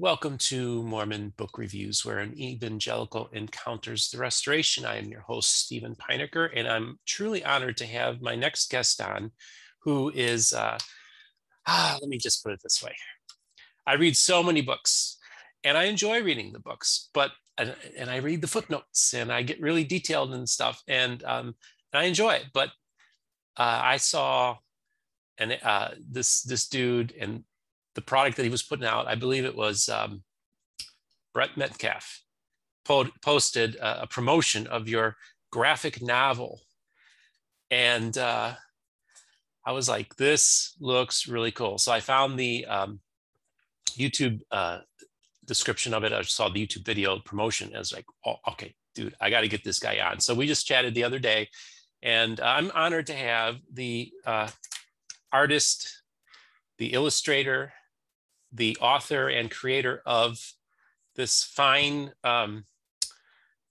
Welcome to Mormon Book Reviews, where an evangelical encounters the restoration. I am your host, Steven Pynakker, and I'm truly honored to have my next guest on, who is, uh, ah, let me just put it this way. I read so many books, and I enjoy reading the books, but and, and I read the footnotes, and I get really detailed and stuff, and, um, and I enjoy it. But uh, I saw and uh, this this dude and the product that he was putting out, I believe it was um, Brent Metcalfe, po- posted a, a, promotion of your graphic novel. And uh, I was like, this looks really cool. So I found the um, YouTube uh, description of it. I saw the YouTube video promotion. I was like, oh, okay, dude, I got to get this guy on. So we just chatted the other day. And I'm honored to have the uh, artist, the illustrator, the author and creator of this fine, um,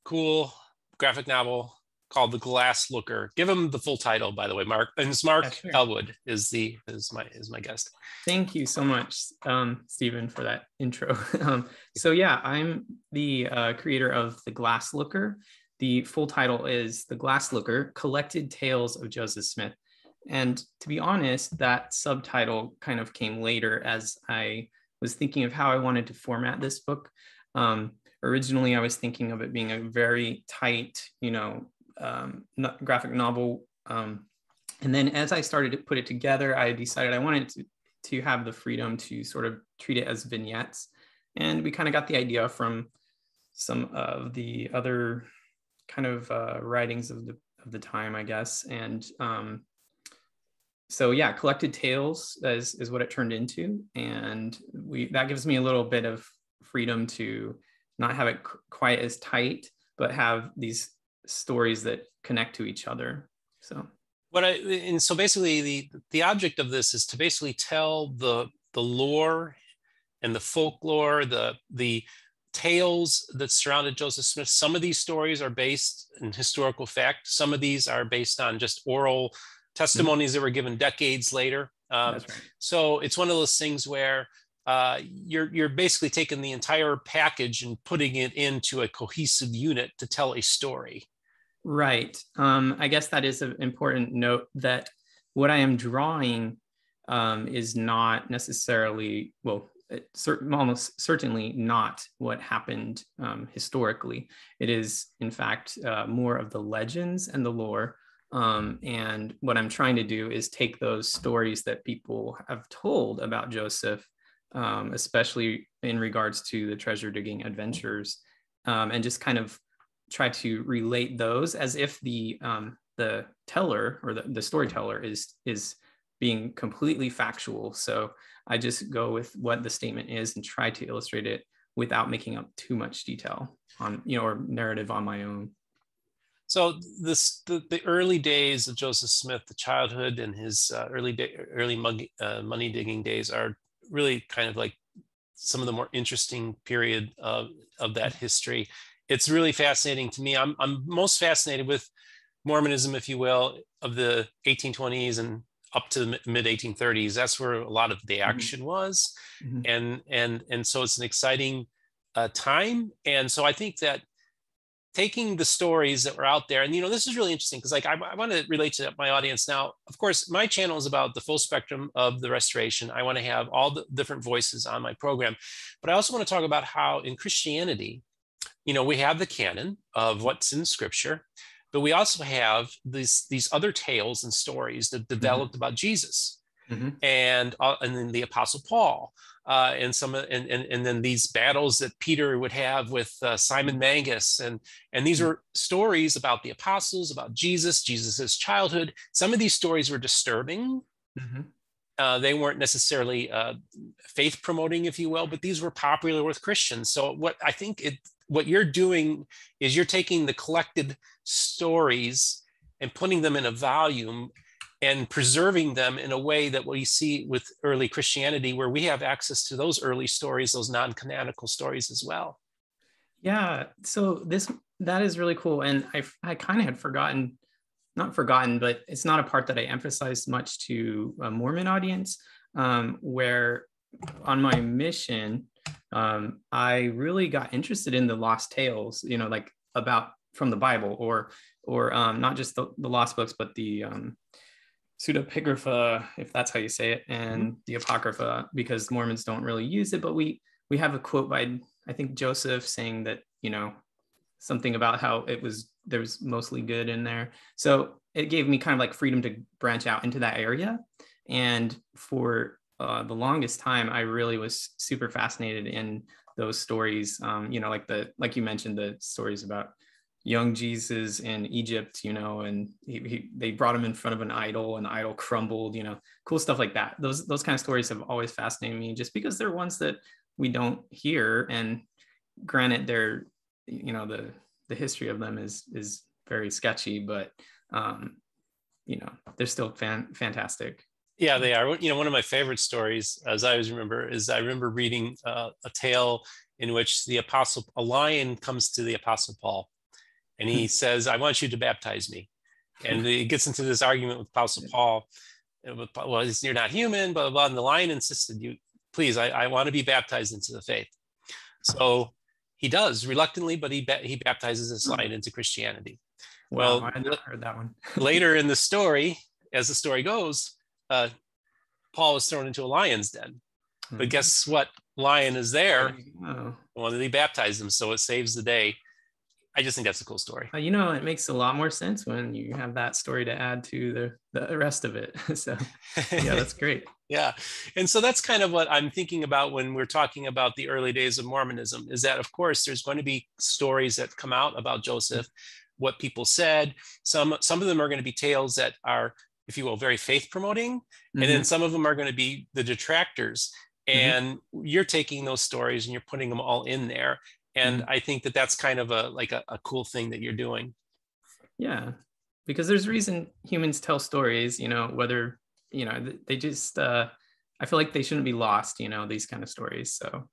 cool graphic novel called The Glass Looker. Give him the full title, by the way, Mark. And it's Mark sure. Elwood is the is my is my guest. Thank you so much, um, Stephen, for that intro. um, so yeah, I'm the uh, creator of The Glass Looker. The full title is The Glass Looker: Collected Tales of Joseph Smith. And to be honest, that subtitle kind of came later as I was thinking of how I wanted to format this book. Um, originally, I was thinking of it being a very tight, you know, um, graphic novel. Um, and then as I started to put it together, I decided I wanted to, to have the freedom to sort of treat it as vignettes. And we kind of got the idea from some of the other kind of uh, writings of the of the time, I guess. And um, so yeah, collected tales is, is what it turned into. And we that gives me a little bit of freedom to not have it quite as tight, but have these stories that connect to each other. So what I and so basically the the object of this is to basically tell the the lore and the folklore, the the tales that surrounded Joseph Smith. Some of these stories are based in historical fact. Some of these are based on just oral testimonies that were given decades later. Um, right. So it's one of those things where uh, you're you're basically taking the entire package and putting it into a cohesive unit to tell a story. Right. Um, I guess that is an important note that what I am drawing um, is not necessarily well. Certain, almost certainly not what happened um, historically. It is, in fact, uh, more of the legends and the lore um, and what I'm trying to do is take those stories that people have told about Joseph, um, especially in regards to the treasure digging adventures, um, and just kind of try to relate those as if the um, the teller or the, the storyteller is is being completely factual. So I just go with what the statement is and try to illustrate it without making up too much detail on you know or narrative on my own. So this the, the early days of Joseph Smith, the childhood and his uh, early day, early money, uh, money digging days are really kind of like some of the more interesting period of, of that history. It's really fascinating to me. I'm I'm most fascinated with Mormonism, if you will, of the 1820s and up to the mid 1830s. That's where a lot of the mm-hmm. action mm-hmm. was, mm-hmm. and and and so it's an exciting uh, time. And so I think that taking the stories that were out there and you know this is really interesting because like I, I want to relate to my audience now of course my channel is about the full spectrum of the restoration i want to have all the different voices on my program but i also want to talk about how in christianity you know we have the canon of what's in scripture but we also have these these other tales and stories that mm-hmm. developed mm-hmm. about jesus mm-hmm. and uh, and then the apostle paul uh, and some and, and and then these battles that Peter would have with uh, Simon Magus and and these mm. were stories about the apostles about Jesus Jesus's childhood some of these stories were disturbing mm-hmm. uh, they weren't necessarily uh, faith promoting if you will but these were popular with Christians so what I think it what you're doing is you're taking the collected stories and putting them in a volume and preserving them in a way that we see with early Christianity, where we have access to those early stories, those non canonical stories as well. Yeah. So this that is really cool. And I, I kind of had forgotten, not forgotten, but it's not a part that I emphasized much to a Mormon audience, um, where on my mission, um, I really got interested in the lost tales, you know, like about from the Bible or or um, not just the, the lost books, but the um, pseudepigrapha, if that's how you say it, and mm-hmm. the apocrypha, because Mormons don't really use it. But we we have a quote by I think Joseph saying that you know something about how it was there was mostly good in there. So it gave me kind of like freedom to branch out into that area. And for uh, the longest time, I really was super fascinated in those stories. Um, you know, like the like you mentioned the stories about young Jesus in Egypt, you know, and he, he, they brought him in front of an idol and the idol crumbled, you know, cool stuff like that. Those those kind of stories have always fascinated me just because they're ones that we don't hear. And granted, they're, you know, the the history of them is is very sketchy, but um, you know, they're still fan fantastic. Yeah, they are. You know, one of my favorite stories, as I always remember, is I remember reading uh, a tale in which the apostle, a lion comes to the apostle Paul and he says, I want you to baptize me. And he gets into this argument with Apostle Paul. Well, you're not human, blah, blah, blah. And the lion insisted, you please, I, I want to be baptized into the faith. So he does reluctantly, but he he baptizes this lion into Christianity. Well, I never heard that one. later in the story, as the story goes, uh, Paul is thrown into a lion's den. But hmm. guess what? Lion is there. Oh. Well, he baptized him, so it saves the day. I just think that's a cool story. You know, it makes a lot more sense when you have that story to add to the, the rest of it. so, yeah, that's great. yeah. And so that's kind of what I'm thinking about when we're talking about the early days of Mormonism is that, of course, there's going to be stories that come out about Joseph, what people said. Some, some of them are going to be tales that are, if you will, very faith promoting. Mm-hmm. And then mm-hmm. some of them are going to be the detractors. Mm-hmm. And mm-hmm. you're taking those stories and you're putting them all in there and i think that that's kind of a like a, a cool thing that you're doing. Yeah. Because there's reason humans tell stories you know whether you know they just uh i feel like they shouldn't be lost you know these kind of stories so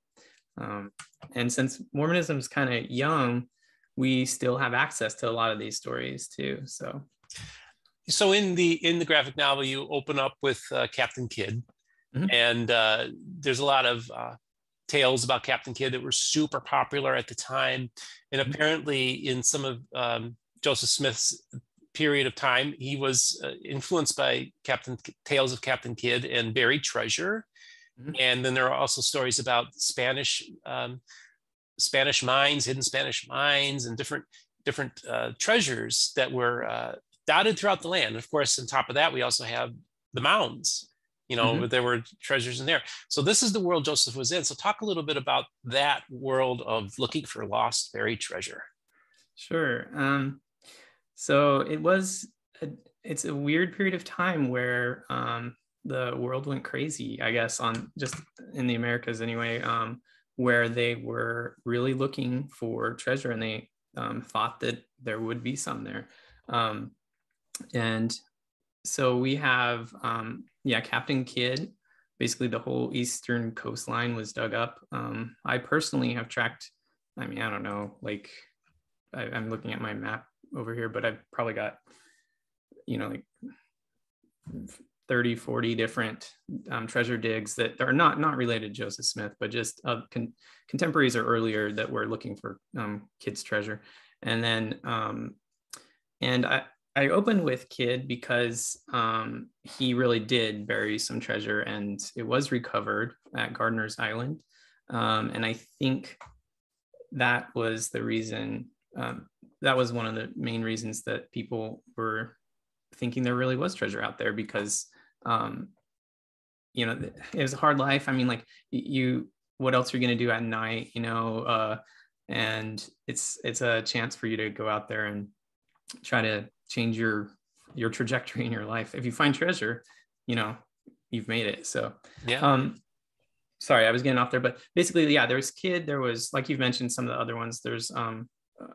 um and since mormonism is kind of young we still have access to a lot of these stories too so. So in the in the graphic novel you open up with uh, captain kidd. Mm-hmm. and uh, there's a lot of uh, tales about Captain Kidd that were super popular at the time. And mm-hmm. apparently, in some of um, Joseph Smith's period of time, he was uh, influenced by Captain Tales of Captain Kidd and Buried Treasure. Mm-hmm. And then there are also stories about Spanish um, Spanish mines, hidden Spanish mines, and different different uh, treasures that were uh, dotted throughout the land. Of course, on top of that, we also have the mounds you know mm-hmm. there were treasures in there. So this is the world joseph was in. So talk a little bit about that world of looking for lost buried treasure. Sure. Um, so it was a, it's a weird period of time where um, the world went crazy i guess on just in the americas anyway um, where they were really looking for treasure and they um, thought that there would be some there. Um, and so we have um, yeah, Captain Kidd. Basically, the whole eastern coastline was dug up. Um, I personally have tracked. I mean, I don't know. Like, I, I'm looking at my map over here, but I've probably got, you know, like 30 40 different um, treasure digs that are not not related to joseph smith but just uh, con- contemporaries or earlier that were looking for um, Kidd's treasure and then um, and I, I opened with Kidd because um, he really did bury some treasure and it was recovered at Gardiner's Island. Um, and I think that was the reason, um, that was one of the main reasons that people were thinking there really was treasure out there because, um, you know, it was a hard life. I mean, like you, what else are you going to do at night, you know? Uh, and it's, it's a chance for you to go out there and try to change your your trajectory in your life. If you find treasure, you know, you've made it. So yeah. Um, sorry, I was getting off there, but basically, yeah, there was Kidd. There was, like you've mentioned, some of the other ones. There's um,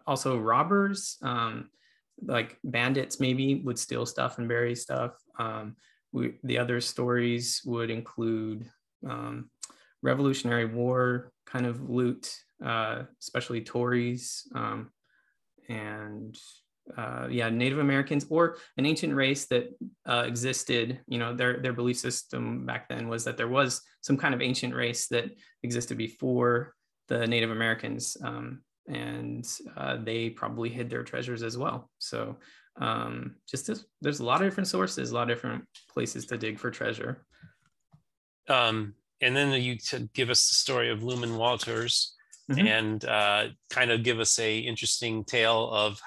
also robbers, um, like bandits maybe would steal stuff and bury stuff. Um, we, the other stories would include um, Revolutionary War kind of loot, uh, especially Tories, um, and uh, yeah, Native Americans or an ancient race that uh, existed. You know, their their belief system back then was that there was some kind of ancient race that existed before the Native Americans, um, and uh, they probably hid their treasures as well. So um, just there's a lot of different sources, a lot of different places to dig for treasure. Um, and then you give us the story of Luman Walters mm-hmm. and uh, kind of give us a interesting tale of,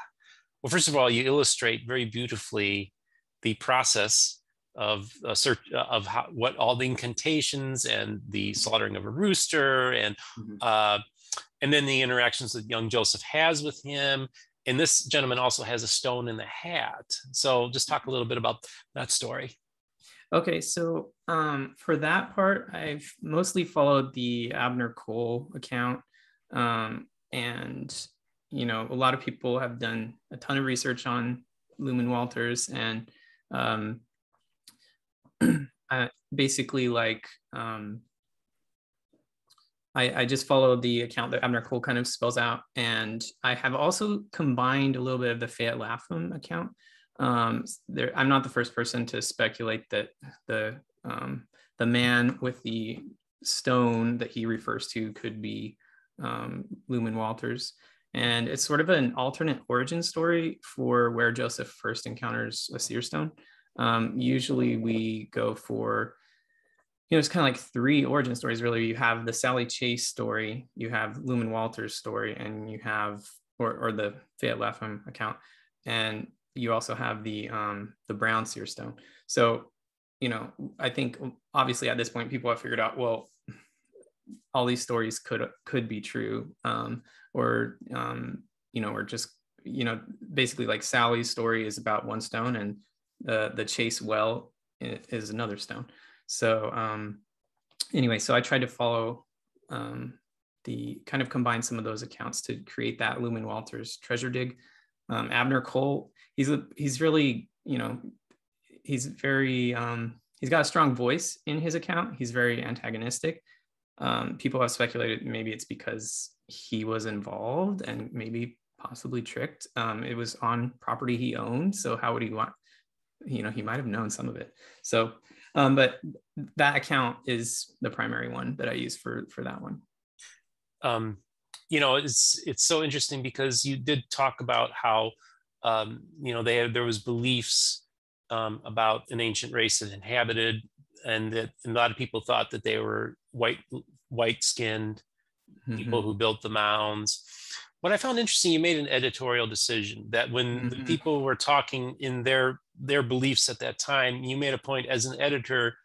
well, first of all, you illustrate very beautifully the process of a search of how, what all the incantations and the slaughtering of a rooster and mm-hmm. uh, and then the interactions that young Joseph has with him. And this gentleman also has a stone in the hat. So just talk a little bit about that story. Okay, so um, for that part, I've mostly followed the Abner Cole account. Um, and, you know, a lot of people have done a ton of research on Luman Walters and um, basically like um, I, I, just follow the account that Abner Cole kind of spells out. And I have also combined a little bit of the Fayette Lapham account. Um, there, I'm not the first person to speculate that the um, the man with the stone that he refers to could be um, Luman Walters. And it's sort of an alternate origin story for where Joseph first encounters a seer stone. Um, usually we go for, you know, it's kind of like three origin stories really. You have the Sally Chase story, you have Luman Walters story, and you have, or, or the Fayette Lapham account. And you also have the um, the Brown seer stone. So, you know, I think obviously at this point people have figured out, well, all these stories could could be true, um, or um, you know, or just you know, basically like Sally's story is about one stone, and the the chase well is another stone. So um, anyway, so I tried to follow um, the kind of combine some of those accounts to create that Luman Walters treasure dig. Um, Abner Cole, he's a, he's really you know he's very um, he's got a strong voice in his account. He's very antagonistic. Um, people have speculated maybe it's because he was involved and maybe possibly tricked. Um, it was on property he owned, so how would he want you know he might have known some of it so um, but that account is the primary one that i use for for that one um, you know it's it's so interesting because you did talk about how um, you know they there was beliefs um, about an ancient race that inhabited and that a lot of people thought that they were white white skinned mm-hmm. people who built the mounds what I found interesting, you made an editorial decision that when mm-hmm. the people were talking in their their beliefs at that time, you made a point as an editor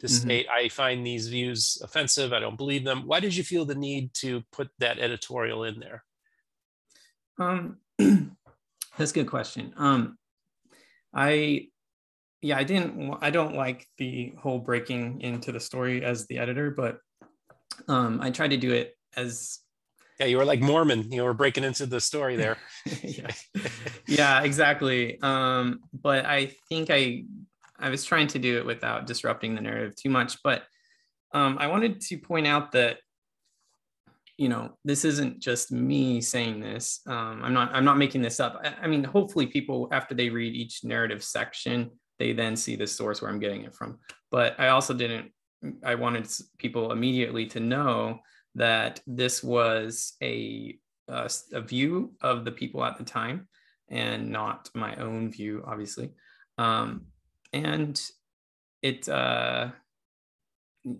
to mm-hmm. state, I find these views offensive. I don't believe them. Why did you feel the need to put that editorial in there? Um, that's a good question. Um, I, yeah, I didn't, I don't like the whole breaking into the story as the editor, but um, I tried to do it as yeah you were like mormon. You were breaking into the story there. Yeah. yeah exactly. Um but i think i i was trying to do it without disrupting the narrative too much but um i wanted to point out that you know this isn't just me saying this. Um i'm not i'm not making this up. I, I mean hopefully people after they read each narrative section they then see the source where i'm getting it from but i also didn't i wanted people immediately to know that this was a, a, a view of the people at the time and not my own view, obviously. Um, and it, uh,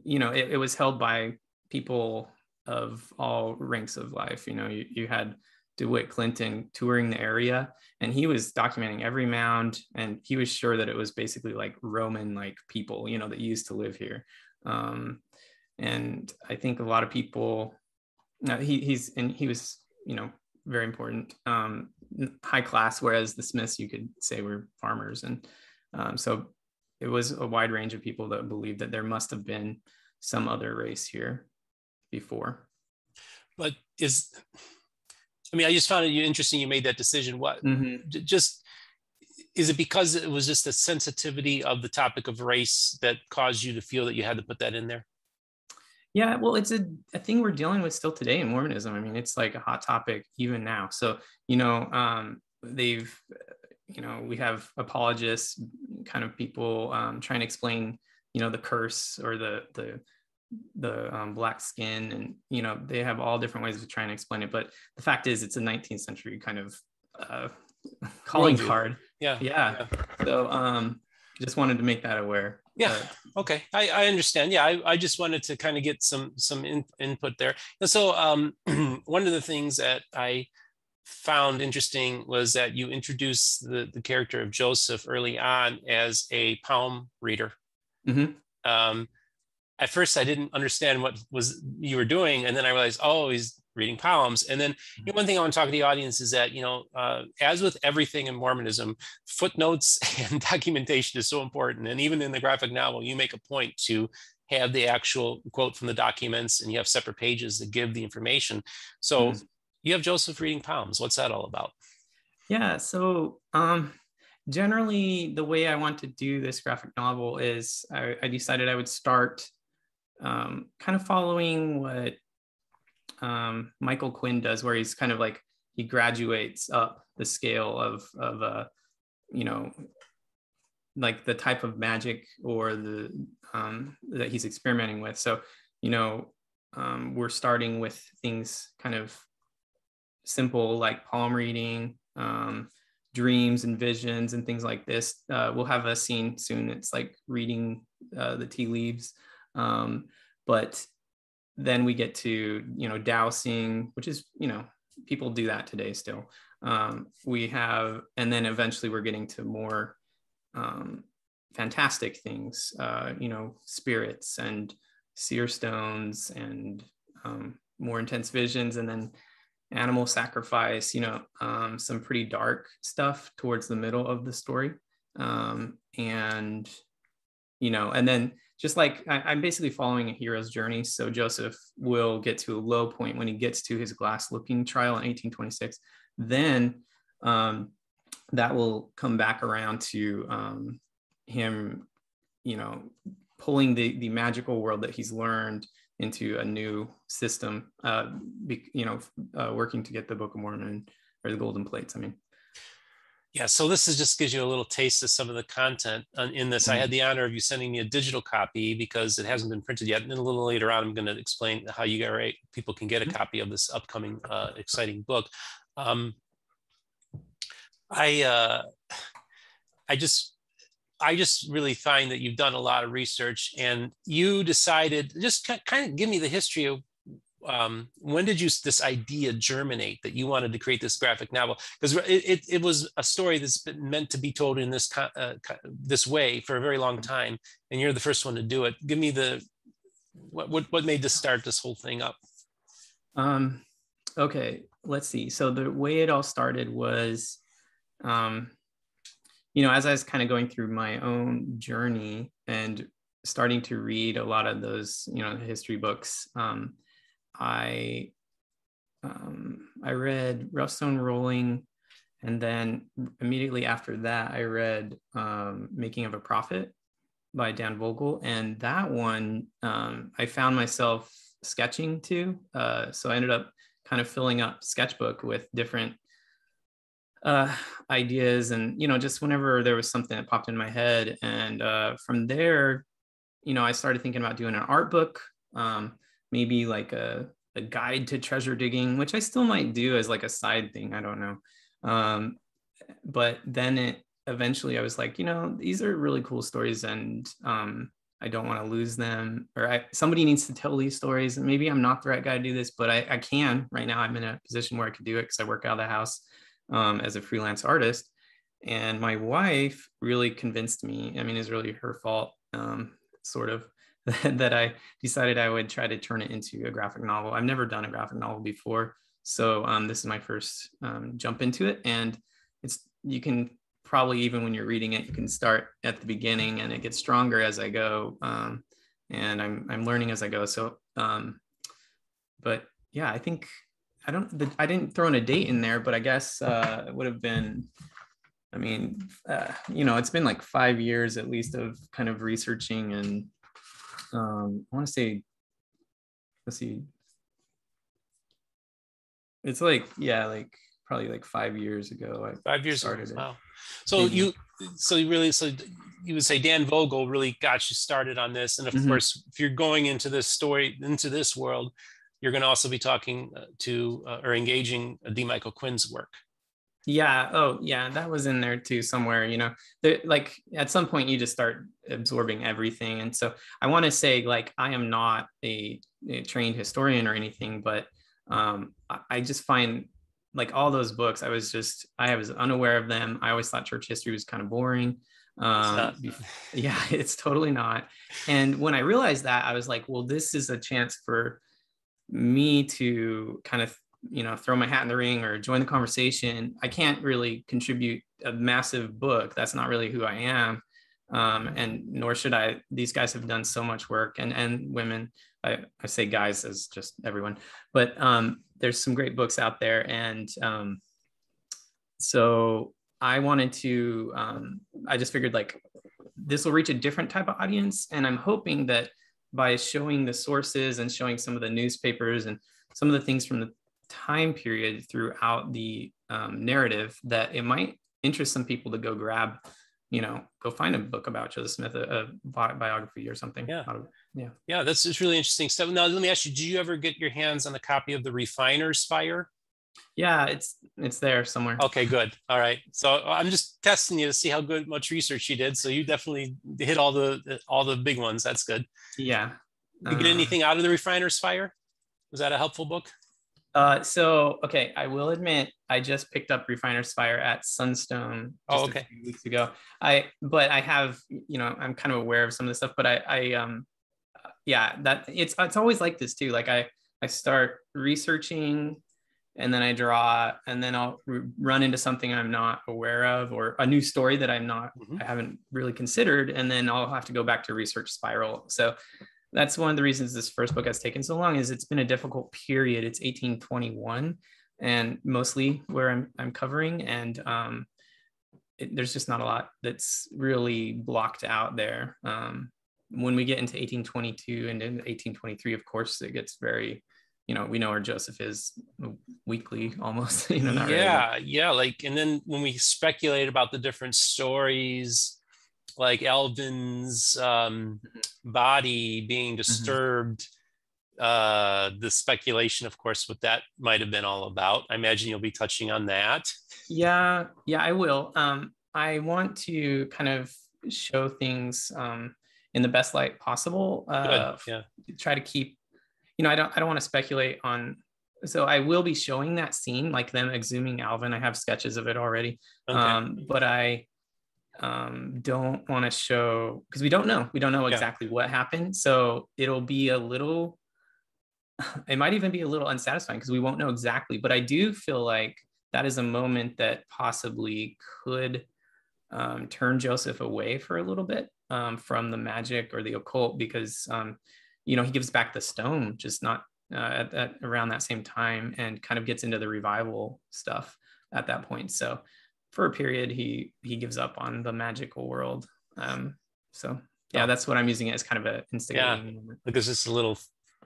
you know, it, it, was held by people of all ranks of life. You know, you, you had DeWitt Clinton touring the area and he was documenting every mound and he was sure that it was basically like Roman like people, you know, that used to live here. Um, and I think a lot of people, uh, he, he's and he was you know very important, um, high class, whereas the Smiths you could say were farmers, and um, so it was a wide range of people that believed that there must have been some other race here before. But is I mean, I just found it interesting you made that decision. What mm-hmm. just is it because it was just the sensitivity of the topic of race that caused you to feel that you had to put that in there? Yeah, well, it's a, a thing we're dealing with still today in Mormonism. I mean, it's like a hot topic even now. So, you know, um, they've, you know, we have apologists, kind of people um, trying to explain, you know, the curse or the the the um, black skin and you know they have all different ways of trying to explain it but the fact is it's a 19th century kind of uh, calling card. Yeah. yeah. yeah. So um just wanted to make that aware. Yeah but, okay. I, I understand. Yeah I, I just wanted to kind of get some some in, input there. And so um one of the things that i found interesting was that you introduced the, the character of joseph early on as a palm reader. Mm-hmm. um at first I didn't understand what was you were doing, and then I realized, oh, he's reading poems. And then you know, one thing I want to talk to the audience is that you know, uh, as with everything in Mormonism, footnotes and documentation is so important. And even in the graphic novel, you make a point to have the actual quote from the documents, and you have separate pages that give the information. So mm-hmm. you have Joseph reading poems. What's that all about? Yeah. So um, generally, the way I want to do this graphic novel is I, I decided I would start um, kind of following what um, Michael Quinn does, where he's kind of like he graduates up the scale of of uh, you know like the type of magic or the um, that he's experimenting with. So you know um, we're starting with things kind of simple like palm reading, um, dreams and visions and things like this. Uh, we'll have a scene soon. It's like reading uh, the tea leaves. Um, but then we get to, you know, dowsing, which is, you know, people do that today still. Um, we have, and then eventually we're getting to more um, fantastic things, uh, you know, spirits and seer stones and um, more intense visions. And then animal sacrifice, you know, um, some pretty dark stuff towards the middle of the story. Um, and, you know, and then just like I, am basically following a hero's journey. So Joseph will get to a low point when he gets to his glass looking trial in 1826. Then um, that will come back around to um, him, you know, pulling the, the magical world that he's learned into a new system, uh, be, you know, uh, working to get the Book of Mormon or the Golden Plates. I mean, yeah, so this is just gives you a little taste of some of the content in this. I had mm-hmm. the honor of you sending me a digital copy because it hasn't been printed yet. And then a little later on, I'm going to explain how you right, people can get a mm-hmm. copy of this upcoming uh, exciting book. Um, I uh, I just I just really find that you've done a lot of research and you decided just kind of give me the history of um, when did you this idea germinate that you wanted to create this graphic novel? Because it, it, it, was a story that's been meant to be told in this uh, this way for a very long time, and you're the first one to do it. Give me the what what, what made this start this whole thing up? Um, okay, let's see. So the way it all started was, um, you know, as I was kind of going through my own journey and starting to read a lot of those, you know, history books. Um, I um, I read Rough Stone Rolling, and then immediately after that, I read um, Making of a Prophet by Dan Vogel, and that one um, I found myself sketching too. Uh, so I ended up kind of filling up sketchbook with different uh, ideas, and you know, just whenever there was something that popped in my head, and uh, from there, you know, I started thinking about doing an art book. Um, maybe like a, a guide to treasure digging, which I still might do as like a side thing. I don't know. Um, but then it eventually I was like, you know, these are really cool stories and um, I don't want to lose them. Or I, somebody needs to tell these stories. And maybe I'm not the right guy to do this, but I, I can. Right now, I'm in a position where I could do it because I work out of the house um, as a freelance artist. And my wife really convinced me. I mean, it's really her fault, um, sort of. that I decided I would try to turn it into a graphic novel. I've never done a graphic novel before, so um, this is my first um, jump into it, and it's you can probably even when you're reading it, you can start at the beginning, and it gets stronger as I go, um, and I'm I'm learning as I go. So, um, but yeah, I think I don't I didn't throw in a date in there, but I guess uh, it would have been. I mean, uh, you know, it's been like five years at least of kind of researching and um, I want to say, let's see. It's like, yeah, like probably like five years ago. I five years started ago. Wow. So mm-hmm. you, so you really, so you would say Dan Vogel really got you started on this, and of mm-hmm. course, if you're going into this story, into this world, you're going to also be talking uh, to uh, or engaging D. Michael Quinn's work. Yeah. Oh, yeah. That was in there too somewhere. You know, there, like at some point you just start absorbing everything, and so I want to say like I am not a, a trained historian or anything, but um, I, I just find like all those books, I was just I was unaware of them. I always thought church history was kind of boring. Um, yeah, it's totally not. And when I realized that, I was like, well, this is a chance for me to kind of you know throw my hat in the ring or join the conversation i can't really contribute a massive book. That's not really who i am. Um, and nor should i. These guys have done so much work and and women i, I say guys as just everyone but um, there's some great books out there. And um, so i wanted to um, i just figured like this will reach a different type of audience. And i'm hoping that by showing the sources and showing some of the newspapers and some of the things from the time period throughout the um, narrative that it might interest some people to go grab you know go find a book about joseph smith a, a bi- biography or something. Yeah. Yeah. Yeah that's just really interesting stuff. Now let me ask you did you ever get your hands on a copy of the refiner's fire? Yeah it's it's there somewhere. Okay good. All right. So i'm just testing you to see how good much research you did. So you definitely hit all the all the big ones. That's good. Yeah. Did you get uh, anything out of the refiner's fire? Was that a helpful book uh, so okay, I will admit I just picked up Refiner's Fire at Sunstone oh, okay. a few weeks ago. I but I have you know I'm kind of aware of some of the stuff, but I I um yeah that it's it's always like this too. Like I I start researching and then I draw and then I'll run into something I'm not aware of or a new story that I'm not mm-hmm. I haven't really considered and then I'll have to go back to research spiral. So that's one of the reasons this first book has taken so long is it's been a difficult period it's 1821 and mostly where i'm, I'm covering and um, it, there's just not a lot that's really blocked out there um, when we get into 1822 and in 1823 of course it gets very you know we know where joseph is weekly almost you know yeah really. yeah like and then when we speculate about the different stories like Alvin's um, mm-hmm. body being mm-hmm. disturbed. Mm-hmm. Uh, the speculation, of course, what that might have been all about. I imagine you'll be touching on that. Yeah, yeah, I will. Um, I want to kind of show things um, in the best light possible. Uh, yeah. Try to keep, you know, I don't, I don't want to speculate on. So I will be showing that scene, like them exhuming Alvin. I have sketches of it already. Okay. Um, but I, um, don't want to show because we don't know. We don't know exactly yeah. what happened. So it'll be a little, it might even be a little unsatisfying because we won't know exactly. But I do feel like that is a moment that possibly could um, turn Joseph away for a little bit um, from the magic or the occult because, um, you know, he gives back the stone just not uh, at, at around that same time and kind of gets into the revival stuff at that point. So for a period he he gives up on the magical world um so yeah oh. that's what i'm using it as kind of a instigating yeah moment. because it's a little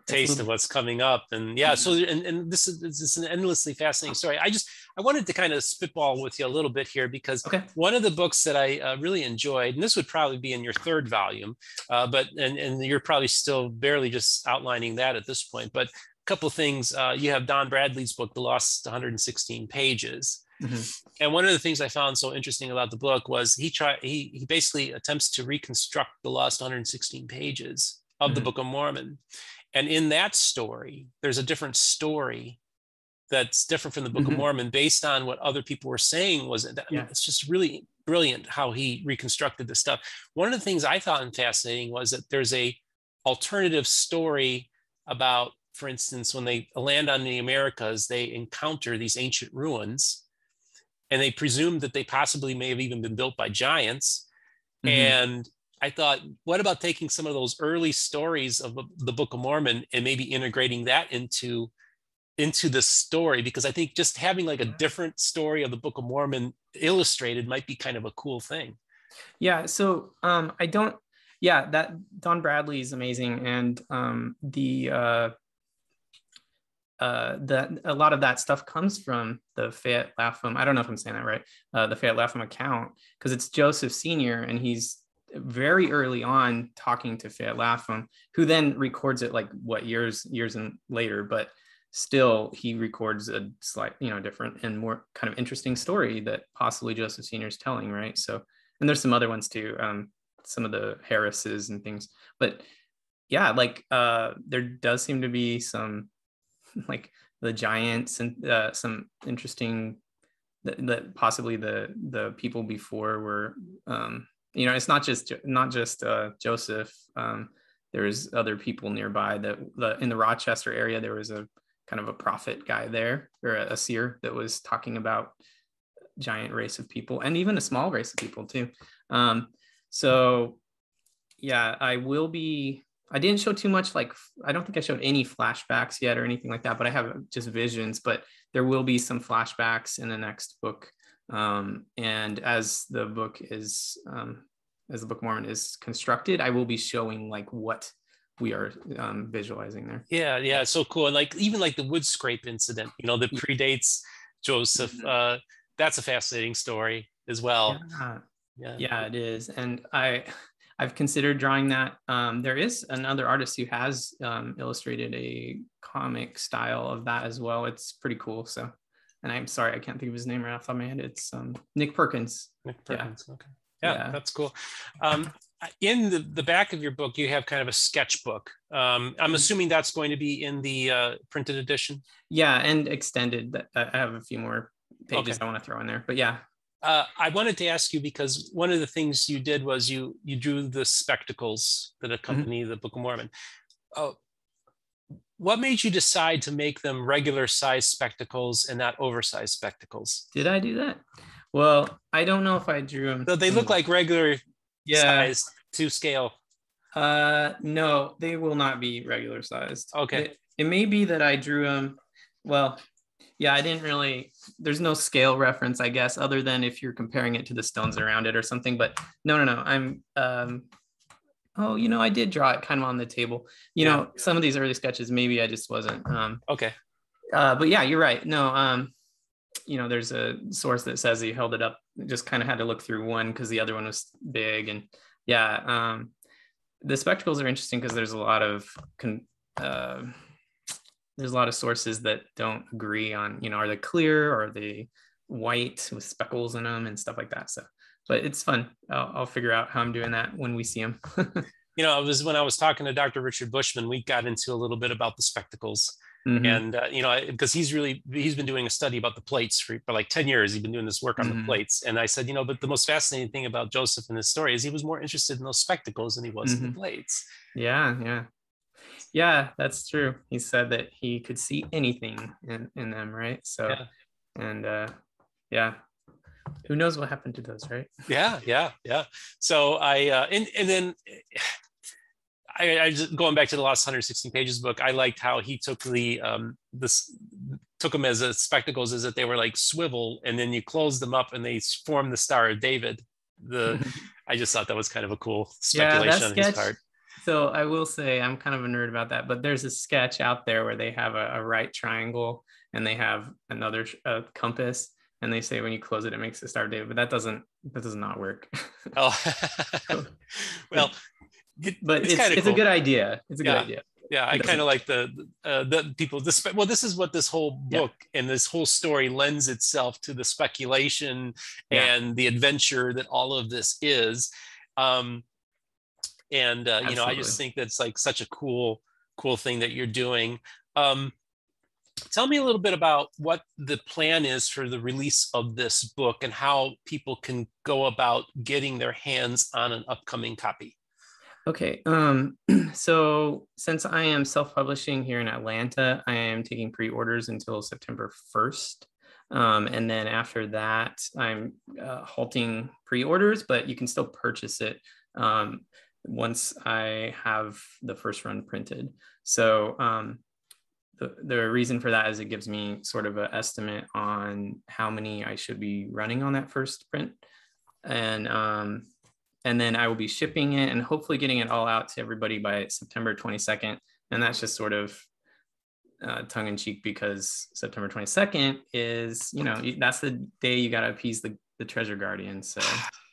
taste little... of what's coming up and yeah so and, and this is this is an endlessly fascinating story i just i wanted to kind of spitball with you a little bit here because okay. one of the books that i uh, really enjoyed and this would probably be in your third volume uh, but and and you're probably still barely just outlining that at this point but a couple things uh, you have don bradley's book the lost 116 pages Mm-hmm. And one of the things I found so interesting about the book was he try he he basically attempts to reconstruct the last 116 pages of mm-hmm. the Book of Mormon. And in that story, there's a different story that's different from the Book mm-hmm. of Mormon based on what other people were saying was that yeah. it's just really brilliant how he reconstructed the stuff. One of the things I found fascinating was that there's a alternative story about for instance when they land on the Americas they encounter these ancient ruins and they presumed that they possibly may have even been built by giants. Mm-hmm. And I thought, what about taking some of those early stories of the Book of Mormon and maybe integrating that into into the story? Because I think just having like a different story of the Book of Mormon illustrated might be kind of a cool thing. Yeah. So um, I don't. Yeah, that Don Bradley is amazing, and um, the uh, uh, that a lot of that stuff comes from the Fayette Lapham. I don't know if I'm saying that right. Uh, the Fayette Lapham account because it's Joseph Senior, and he's very early on talking to Fayette Lapham, who then records it like what years years and later, but still he records a slight you know different and more kind of interesting story that possibly Joseph Senior is telling, right? So and there's some other ones too, um, some of the Harrises and things, but yeah, like uh, there does seem to be some like the giants and uh, some interesting that, that possibly the the people before were um, you know it's not just not just uh, Joseph. Um, there's other people nearby that the, in the Rochester area there was a kind of a prophet guy there or a, a seer that was talking about giant race of people and even a small race of people too. Um, so yeah, I will be I didn't show too much like I don't think I showed any flashbacks yet or anything like that, but I have just visions. But there will be some flashbacks in the next book. Um, and as the book is um, as the Book of Mormon is constructed, I will be showing like what we are um, visualizing there. Yeah, yeah, so cool. And like even like the wood scrape incident, you know, that predates Joseph. Mm-hmm. Uh, that's a fascinating story as well. Yeah. yeah, yeah, it is. And I I've considered drawing that. Um, there is another artist who has um, illustrated a comic style of that as well. It's pretty cool. So, and I'm sorry, I can't think of his name right off the top of my head. It's um, Nick Perkins. Nick Perkins. Yeah. Okay. Yeah, yeah, that's cool. Um, in the, the back of your book, you have kind of a sketchbook. Um, I'm mm-hmm. assuming that's going to be in the uh, printed edition. Yeah, and extended. I have a few more pages okay. I want to throw in there, but yeah, uh, I wanted to ask you because one of the things you did was you you drew the spectacles that accompany mm-hmm. the Book of Mormon. Uh, what made you decide to make them regular size spectacles and not oversized spectacles? Did I do that? Well, I don't know if I drew them. So they look like regular yeah. size to scale. Uh, no, they will not be regular sized. Okay. It, it may be that I drew them. Well, yeah, I didn't really. There's no scale reference, I guess, other than if you're comparing it to the stones around it or something. But no, no, no. I'm. um Oh, you know, I did draw it kind of on the table. You yeah. know, some of these early sketches, maybe I just wasn't. Um, okay. Uh, but yeah, you're right. No, um, you know, there's a source that says he held it up. Just kind of had to look through one because the other one was big, and yeah, um, the spectacles are interesting because there's a lot of con- uh, there's a lot of sources that don't agree on you know are they clear or are they white with speckles in them and stuff like that so but it's fun i'll, I'll figure out how i'm doing that when we see them you know it was when i was talking to dr richard bushman we got into a little bit about the spectacles mm-hmm. and uh, you know because he's really he's been doing a study about the plates for, for like 10 years he's been doing this work on mm-hmm. the plates and i said you know but the most fascinating thing about joseph and his story is he was more interested in those spectacles than he was mm-hmm. in the mm-hmm. plates yeah yeah yeah, that's true. He said that he could see anything in, in them, right? So, yeah. and uh, yeah, who knows what happened to those, right? Yeah, yeah, yeah. So I uh, and and then I, I just going back to the last 116 pages book. I liked how he took the um this took them as a spectacles, is that they were like swivel, and then you close them up and they form the Star of David. The I just thought that was kind of a cool speculation yeah, on his part so I will say I'm kind of a nerd about that, but there's a sketch out there where they have a, a right triangle and they have another uh, compass, and they say when you close it, it makes a star David, but that doesn't that does not work. oh, well, it, but it's, it's, it's cool. a good idea. It's a yeah. good idea. Yeah, I kind of like the uh, the people. This well, this is what this whole book yeah. and this whole story lends itself to the speculation yeah. and the adventure that all of this is. Um, and uh, you know i just think that's like such a cool cool thing that you're doing. Um, tell me a little bit about what the plan is for the release of this book and how people can go about getting their hands on an upcoming copy. Okay um, so since i am self-publishing here in atlanta i am taking pre-orders until september 1st um, and then after that i'm uh, halting pre-orders but you can still purchase it. Um, once I have the first run printed. So um, the, the reason for that is it gives me sort of an estimate on how many I should be running on that first print. And um, and then I will be shipping it and hopefully getting it all out to everybody by September 22nd. And that's just sort of uh, tongue in cheek because September 22nd is, you know, that's the day you got to appease the, the treasure guardian. So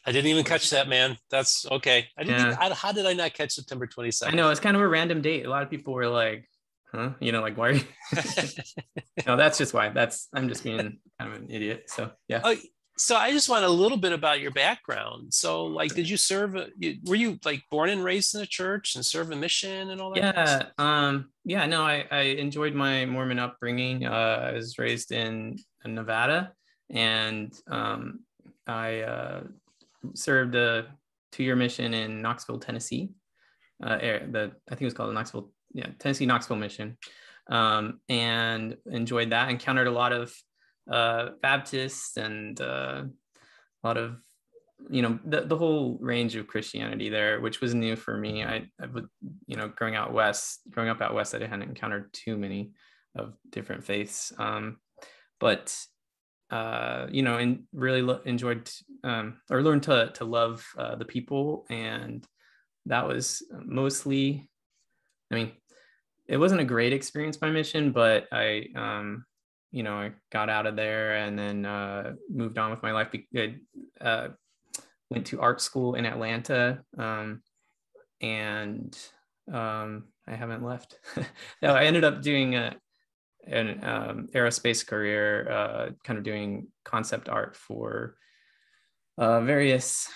I didn't even catch that, man. That's okay. I didn't. Yeah. Even, I, how did I not catch September 22nd? I know it's kind of a random date. A lot of people were like, huh? You know, like, why are you? no, that's just why. That's, I'm just being kind of an idiot. So yeah. Oh, so I just want a little bit about your background. So, like, did you serve? Were you like born and raised in a church and serve a mission and all that? kind of stuff? Yeah. Um, yeah, no, I, I enjoyed my Mormon upbringing. Uh, I was raised in Nevada and um, I uh, served a two-year mission in Knoxville, Tennessee. Uh, air- the I think it was called the Knoxville, yeah, Tennessee Knoxville mission, um, and enjoyed that. Encountered a lot of uh, Baptists and uh, a lot of you know the, the whole range of Christianity there, which was new for me. I, I you know growing out west, growing up out west, I hadn't encountered too many of different faiths, um, but uh, you know, and really lo- enjoyed um, or learned to to love uh, the people, and that was mostly. I mean, it wasn't a great experience by mission, but I, um, you know, I got out of there and then uh, moved on with my life. I, Uh, went to art school in Atlanta, um, and um, I haven't left. no, I ended up doing a, an um, aerospace career, uh, kind of doing concept art for uh, various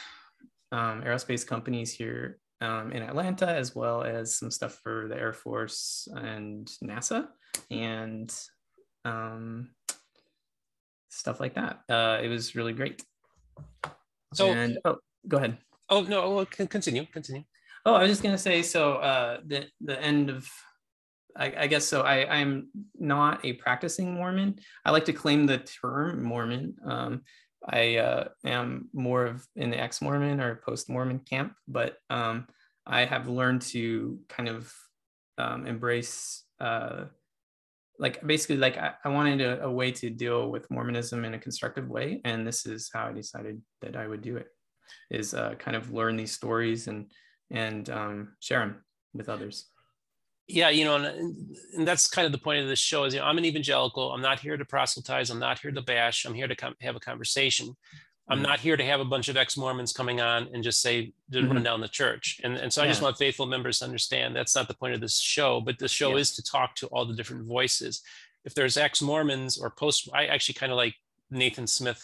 um, aerospace companies here um, in Atlanta, as well as some stuff for the Air Force and NASA, and um, stuff like that. Uh, it was really great. So, and oh, go ahead. oh no, well, continue, continue. Oh, I was just gonna say. So uh, the the end of, I, I guess so. I I'm not a practicing Mormon. I like to claim the term Mormon. Um, I uh, am more of in the ex-Mormon or post-Mormon camp, but um, I have learned to kind of um, embrace. Uh, like basically like I, I wanted a, a way to deal with mormonism in a constructive way and this is how i decided that i would do it is uh, kind of learn these stories and and um, share them with others yeah you know and, and that's kind of the point of this show is you know i'm an evangelical i'm not here to proselytize i'm not here to bash i'm here to come have a conversation i'm Mhm. not here to have a bunch of ex-mormons coming on and just say to run Mhm. down the church and, and so i just want faithful members to understand that's not the point of this show but the show Yeah. is to talk to all the different voices if there's ex-mormons or post i actually kind of like nathan smith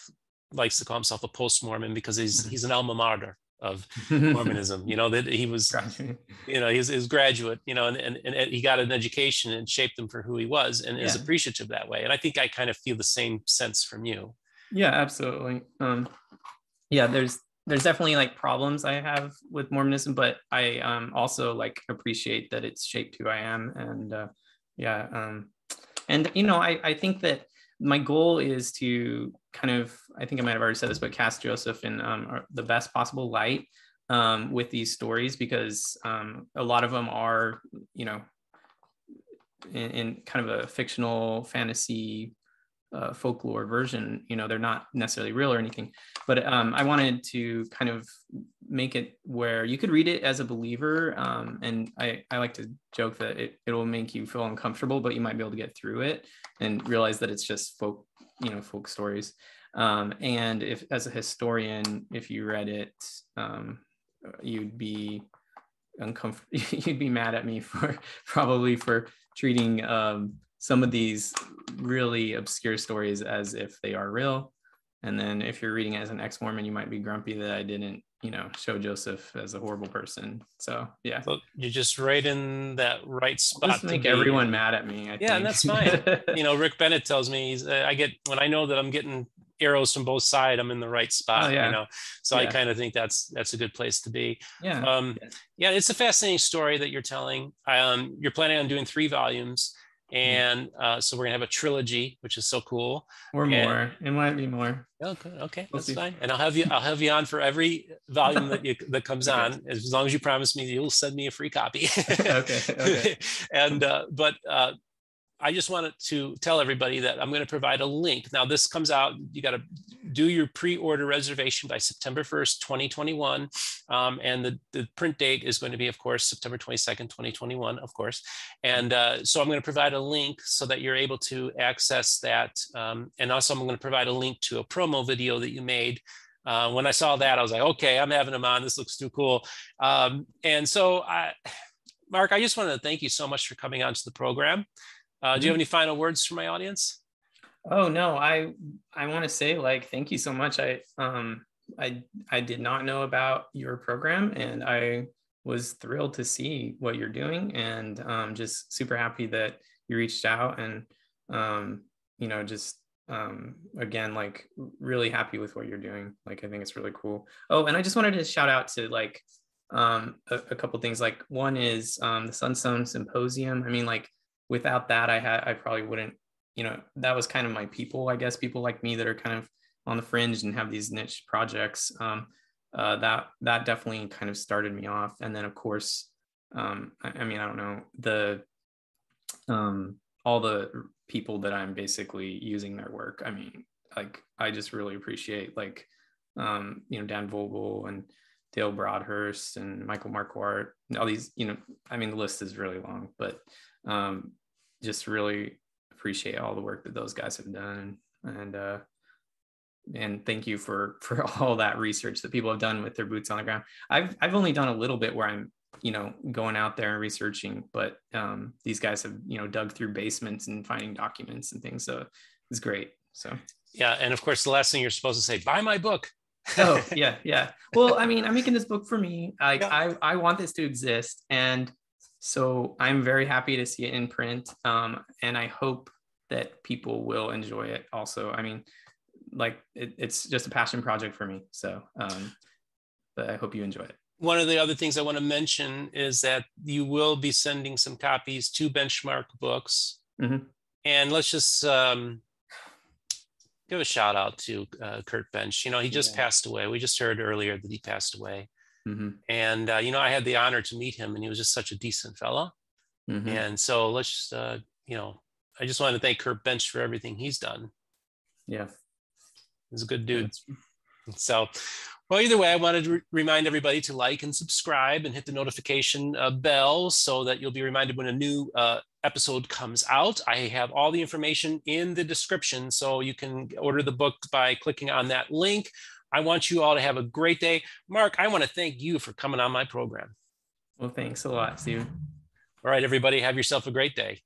likes to call himself a post-mormon because he's Mhm. he's an alma mater of mormonism you know that he was you. know he's, he's graduate you know and, and, and he got an education and shaped him for who he was and is appreciative that way and i think i kind of feel the same sense from you. Yeah absolutely. Um yeah there's there's definitely like problems i have with mormonism but i um also like appreciate that it's shaped who i am and uh yeah um and you know i i think that my goal is to kind of i think i might have already said this but cast joseph in um, the best possible light um, with these stories because um, a lot of them are you know in, in kind of a fictional fantasy uh, folklore version you know they're not necessarily real or anything. But um, i wanted to kind of make it where you could read it as a believer um, and I, I like to joke that it, it'll make you feel uncomfortable but you might be able to get through it and realize that it's just folk you know folk stories. Um, and if as a historian if you read it um, you'd be uncomfortable you'd be mad at me for probably for treating um, some of these really obscure stories as if they are real and then if you're reading it as an ex-mormon you might be grumpy that i didn't you know show joseph as a horrible person. So yeah. So you're just right in that right spot just to make everyone mad at me I Yeah, and that's fine. you know rick bennett tells me he's uh, i get when i know that i'm getting arrows from both sides i'm in the right spot Oh, yeah. you know. So i kind of think that's that's a good place to be. Yeah. Um Yeah. yeah it's a fascinating story that you're telling. Um you're planning on doing three volumes. And uh, so we're gonna have a trilogy which is so cool or and- more it might be more Okay, okay, We'll that's see. fine. And I'll have you. I'll have you on for every volume that you that comes Okay. on, as long as you promise me you'll send me a free copy. Okay, okay. and uh, but uh, I just wanted to tell everybody that I'm going to provide a link. Now, this comes out, you got to do your pre order reservation by September 1st, 2021. Um, and the, the print date is going to be, of course, September 22nd, 2021, of course. And uh, so I'm going to provide a link so that you're able to access that. Um, and also, I'm going to provide a link to a promo video that you made. Uh, when I saw that, I was like, okay, I'm having them on. This looks too cool. Um, and so, I, Mark, I just wanted to thank you so much for coming onto the program. Uh, do you have mm-hmm. any final words for my audience? Oh no, I I want to say like thank you so much. I um I I did not know about your program and I was thrilled to see what you're doing and um, just super happy that you reached out and um, you know just um, again like really happy with what you're doing like i think it's really cool oh and i just wanted to shout out to like um, a, a couple things like one is um, the sunstone symposium i mean like without that, I had I probably wouldn't. You know, that was kind of my people. I guess people like me that are kind of on the fringe and have these niche projects. Um, uh, that that definitely kind of started me off. And then of course, um, I, I mean, I don't know the um, all the people that I'm basically using their work. I mean, like I just really appreciate like um, you know Dan Vogel and Dale Broadhurst and Michael Marquardt. All these, you know, I mean, the list is really long, but um, just really appreciate all the work that those guys have done. And uh, and thank you for for all that research that people have done with their boots on the ground. I've i've only done a little bit where i'm you know going out there and researching but um, these guys have you know dug through basements and finding documents and things. So it's great. So. Yeah. And of course the last thing you're supposed to say buy my book. Oh yeah. Yeah. Well i mean i'm making this book for me. Like yeah. i i want this to exist. And so I'm very happy to see it in print. Um, and I hope that people will enjoy it also. I mean, like it, it's just a passion project for me. So, um, but I hope you enjoy it. One of the other things I want to mention is that you will be sending some copies to Benchmark Books. Mm-hmm. And let's just um, give a shout out to uh, Curt Bench. You know, he just yeah. passed away. We just heard earlier that he passed away. Mm-hmm. And, uh, you know, I had the honor to meet him and he was just such a decent fellow. Mm-hmm. And so let's, just, uh, you know, I just want to thank Curt Bench for everything he's done. Yeah. He's a good dude. So, well, either way, I wanted to re- remind everybody to like and subscribe and hit the notification uh, bell so that you'll be reminded when a new uh, episode comes out. I have all the information in the description, so you can order the book by clicking on that link I want you all to have a great day. Mark, I want to thank you for coming on my program. Well, thanks a lot, Steven. All right, everybody, have yourself a great day.